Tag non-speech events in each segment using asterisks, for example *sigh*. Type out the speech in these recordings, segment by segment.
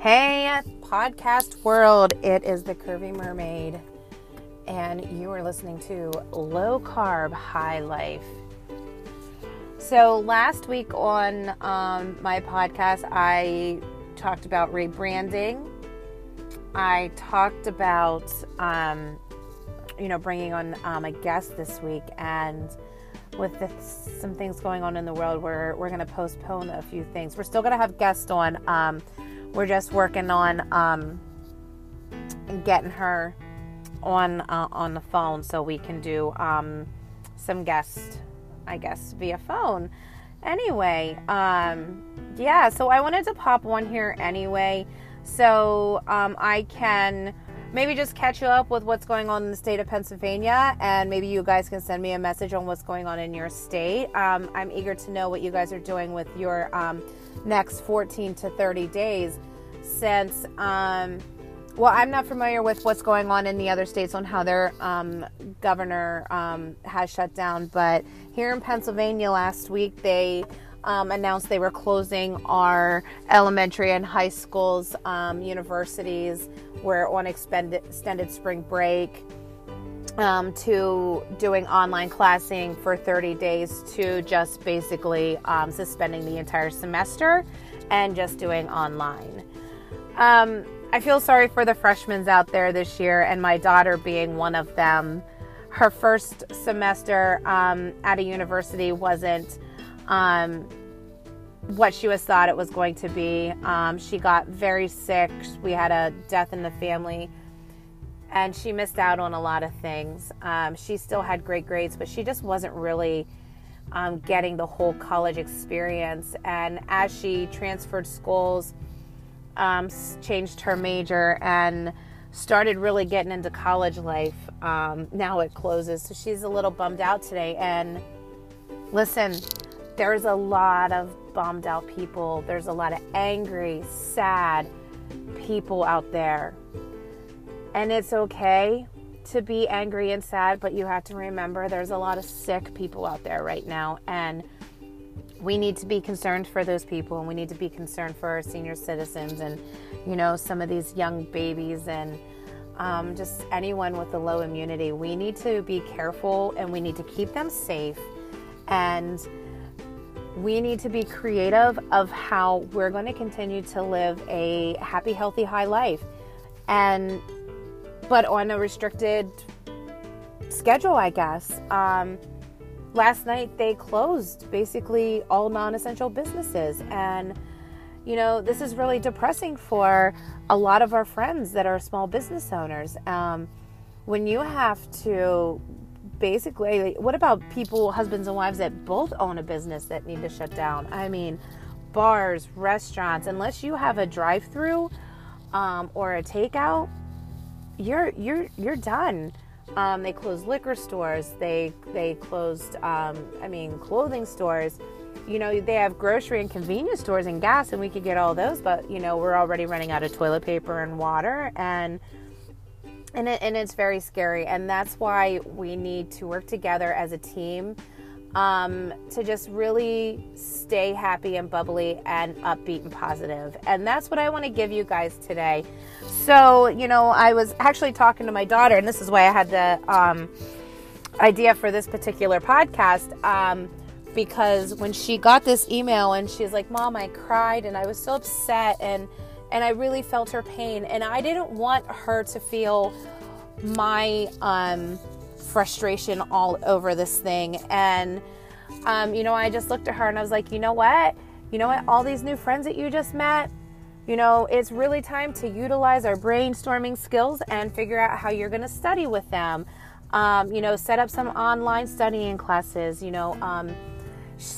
Hey, podcast world, it is the Curvy Mermaid, and you are listening to Low Carb High Life. So, last week on um, my podcast, I talked about rebranding. I talked about, um, you know, bringing on um, a guest this week, and with some things going on in the world, we're, we're going to postpone a few things. We're still going to have guests on um, we're just working on um, getting her on uh, on the phone so we can do um, some guests, I guess, via phone. Anyway, um, yeah. So I wanted to pop one here anyway, so um, I can maybe just catch you up with what's going on in the state of Pennsylvania, and maybe you guys can send me a message on what's going on in your state. Um, I'm eager to know what you guys are doing with your um, next 14 to 30 days since um, well i'm not familiar with what's going on in the other states on how their um, governor um, has shut down but here in pennsylvania last week they um, announced they were closing our elementary and high schools um, universities. We're on extended, extended spring break um, to doing online classing for 30 days to just basically um, suspending the entire semester and just doing online. Um, I feel sorry for the freshmen out there this year, and my daughter being one of them. Her first semester um, at a university wasn't um, what she was thought it was going to be. Um, she got very sick. We had a death in the family, and she missed out on a lot of things. Um, she still had great grades, but she just wasn't really um, getting the whole college experience. And as she transferred schools, um, changed her major and started really getting into college life. Um, now it closes, so she's a little bummed out today. And listen, there's a lot of bummed out people. There's a lot of angry, sad people out there. And it's okay to be angry and sad, but you have to remember there's a lot of sick people out there right now. And we need to be concerned for those people and we need to be concerned for our senior citizens and you know some of these young babies and um, just anyone with a low immunity. We need to be careful and we need to keep them safe. And we need to be creative of how we're going to continue to live a happy healthy high life. And but on a restricted schedule i guess. Um, last night they closed basically all non-essential businesses. And you know this is really depressing for a lot of our friends that are small business owners. Um, when you have to basically what about people husbands and wives that both own a business that need to shut down? I mean bars restaurants unless you have a drive-through um, or a takeout you're you're you're done um, they closed liquor stores. They they closed. Um, I mean, clothing stores. You know, they have grocery and convenience stores and gas, and we could get all those. But you know, we're already running out of toilet paper and water, and and it, and it's very scary. And that's why we need to work together as a team um, to just really stay happy and bubbly and upbeat and positive. And that's what I want to give you guys today. So, you know, I was actually talking to my daughter, and this is why I had the um, idea for this particular podcast. Um, because when she got this email and she's like, Mom, I cried and I was so upset and and I really felt her pain. And I didn't want her to feel my um frustration all over this thing. And, um, you know, I just looked at her and I was like, you know what? You know what? All these new friends that you just met, you know, it's really time to utilize our brainstorming skills and figure out how you're going to study with them. Um, you know, set up some online studying classes. You know, um,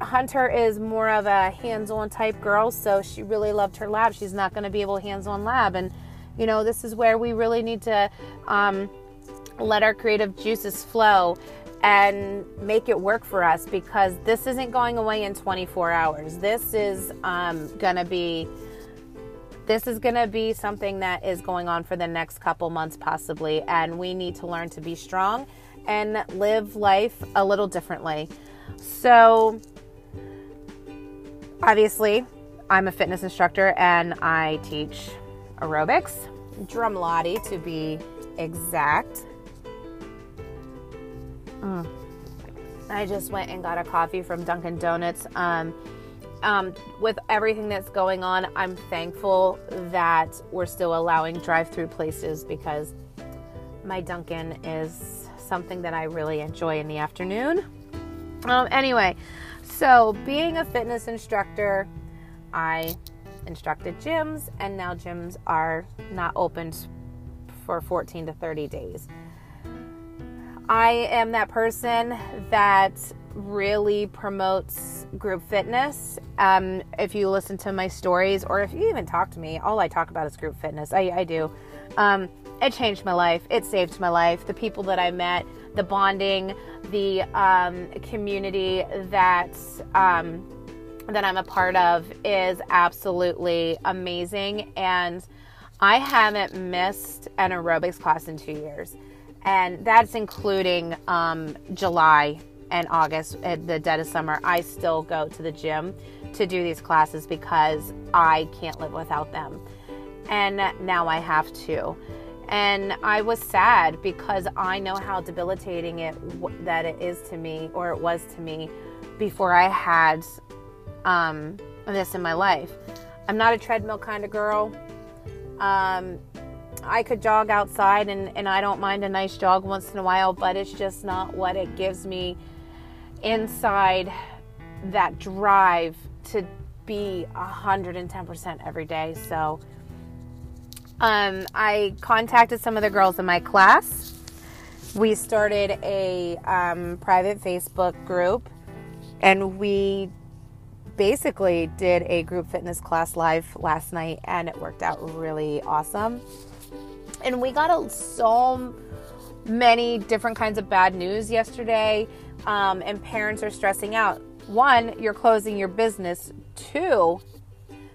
Hunter is more of a hands on type girl, so she really loved her lab. She's not going to be able hands on lab. And, you know, this is where we really need to um, let our creative juices flow and make it work for us because this isn't going away in 24 hours. This is um, to be this is to be something that is going on for the next couple months possibly and we need to learn to be strong and live life a little differently. So obviously, I'm a fitness instructor and I teach aerobics, Drumlati to be exact. Mm. I just went and got a coffee from Dunkin' Donuts. Um, um, with everything that's going on, I'm thankful that we're still allowing drive through places because my Dunkin' is something that I really enjoy in the afternoon. Um, anyway, so being a fitness instructor, I instructed gyms, and now gyms are not opened for 14 to 30 days. I am that person that really promotes group fitness. Um, if you listen to my stories or if you even talk to me, all I talk about is group fitness. I, I do. Um, it changed my life. It saved my life. The people that I met, the bonding, the um, community that um, that I'm a part of is absolutely amazing. And I haven't missed an aerobics class in two years, and that's including um, July and August at the dead of summer. I still go to the gym to do these classes because I can't live without them, and now I have to. And I was sad because I know how debilitating it that it is to me, or it was to me, before I had um, this in my life. I'm not a treadmill kind of girl. Um, I could jog outside and, and I don't mind a nice jog once in a while, but it's just not what it gives me inside that drive to be 110% every day. So um, I contacted some of the girls in my class. We started a um, private Facebook group and we basically did a group fitness class live last night and it worked out really awesome. And we got a, so many different kinds of bad news yesterday, um, and parents are stressing out. One, you're closing your business. Two,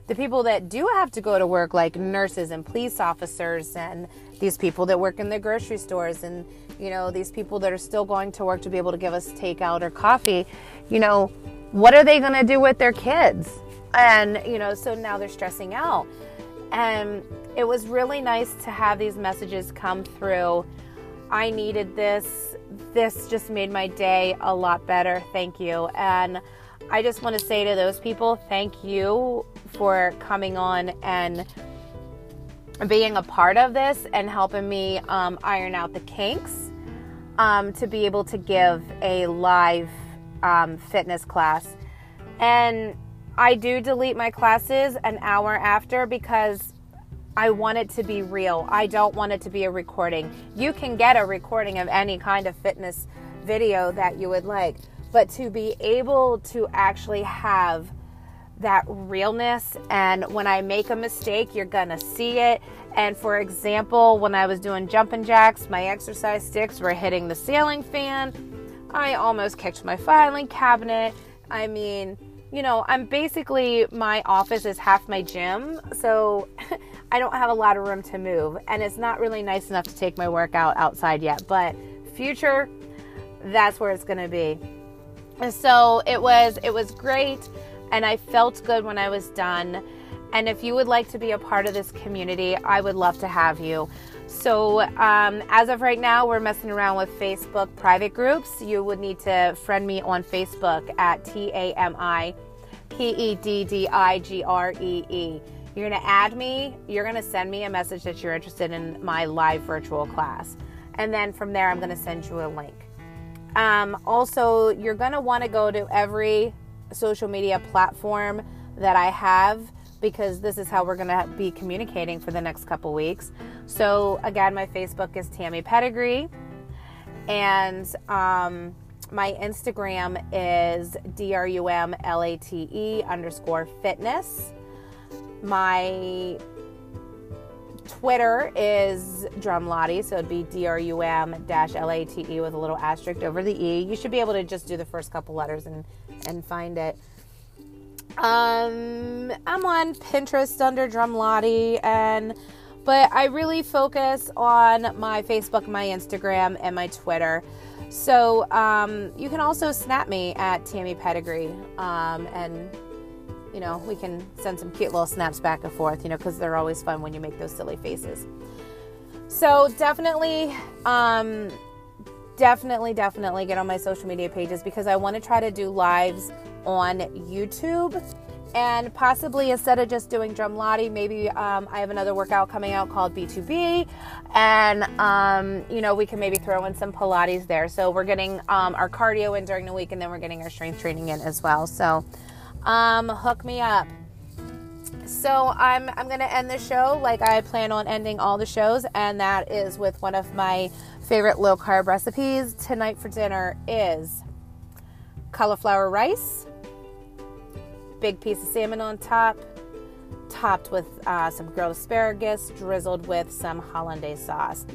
the people that do have to go to work, like nurses and police officers, and these people that work in the grocery stores, and you know, these people that are still going to work to be able to give us takeout or coffee, you know, what are they going to do with their kids? And, you know, so now they're stressing out. And it was really nice to have these messages come through. I needed this. This just made my day a lot better. Thank you. And I just want to say to those people, thank you for coming on and being a part of this and helping me um, iron out the kinks um, to be able to give a live um, fitness class. And I do delete my classes an hour after because I want it to be real. I don't want it to be a recording. You can get a recording of any kind of fitness video that you would like, but to be able to actually have that realness and when I make a mistake, you're gonna see it. And for example, when I was doing jumping jacks, my exercise sticks were hitting the ceiling fan I almost kicked my filing cabinet. I mean, you know, I'm basically my office is half my gym, so *laughs* I don't have a lot of room to move, and it's not really nice enough to take my workout outside yet. But future, that's where it's going to be. so it was it was great, and I felt good when I was done. And if you would like to be a part of this community, I would love to have you. So, um, as of right now, we're messing around with Facebook private groups. You would need to friend me on Facebook at T A M I P E D D I G R E E. You're going to add me, you're going to send me a message that you're interested in my live virtual class. And then from there, I'm going to send you a link. Um, also, you're going to want to go to every social media platform that I have because this is how we're going to be communicating for the next couple weeks. So, again, my Facebook is Tami Peddigree, and um, my Instagram is drumlate underscore fitness. My Twitter is Drumlati, so it'd be drum dash late with a little asterisk over the e. You should be able to just do the first couple letters and and find it. Um, I'm on Pinterest under Drumlati, and but I really focus on my Facebook, my Instagram, and my Twitter. So um, you can also snap me at Tami Peddigree, um, and you know, we can send some cute little snaps back and forth, you know, because they're always fun when you make those silly faces. So definitely, um, definitely, definitely get on my social media pages because I want to try to do lives on YouTube and possibly instead of just doing Drumlati, maybe um, I have another workout coming out called B2B, and um, you know we can maybe throw in some Pilates there. So we're getting um, our cardio in during the week, and then we're getting our strength training in as well. So um, hook me up. So I'm I'm gonna end the show like I plan on ending all the shows, and that is with one of my favorite low carb recipes. Tonight for dinner is cauliflower rice big piece of salmon on top, topped with uh, some grilled asparagus, drizzled with some hollandaise sauce.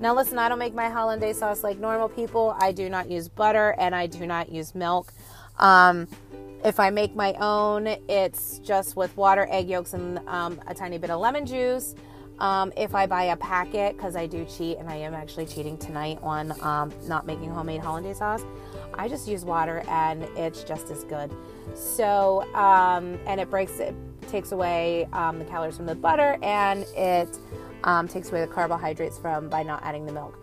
Now, listen, I don't make my hollandaise sauce like normal people. I do not use butter and I do not use milk. Um, if I make my own, it's just with water, egg yolks, and um, a tiny bit of lemon juice. Um, if I buy a packet, because I do cheat and I am actually cheating tonight on um, not making homemade hollandaise sauce, I just use water and it's just as good. So, um, and it breaks it takes away um, the calories from the butter and it um, takes away the carbohydrates from by not adding the milk.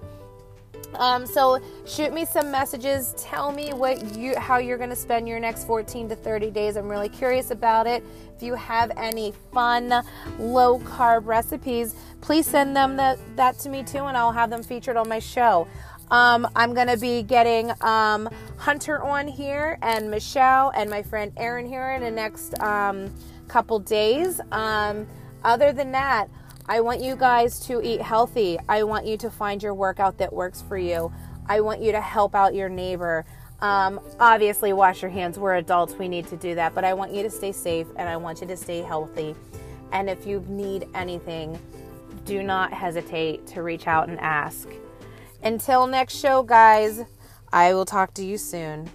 Um, so shoot me some messages. Tell me what you how you're going to spend your next 14 to 30 days. I'm really curious about it. If you have any fun low carb recipes, please send them that, that to me too, and I'll have them featured on my show. Um, I'm going to be getting um, Hunter on here and Michelle and my friend Erin here in the next um, couple days. Um, other than that, I want you guys to eat healthy. I want you to find your workout that works for you. I want you to help out your neighbor. Um, obviously, wash your hands. We're adults, we need to do that. But I want you to stay safe and I want you to stay healthy. And if you need anything, do not hesitate to reach out and ask. Until next show, guys, I will talk to you soon.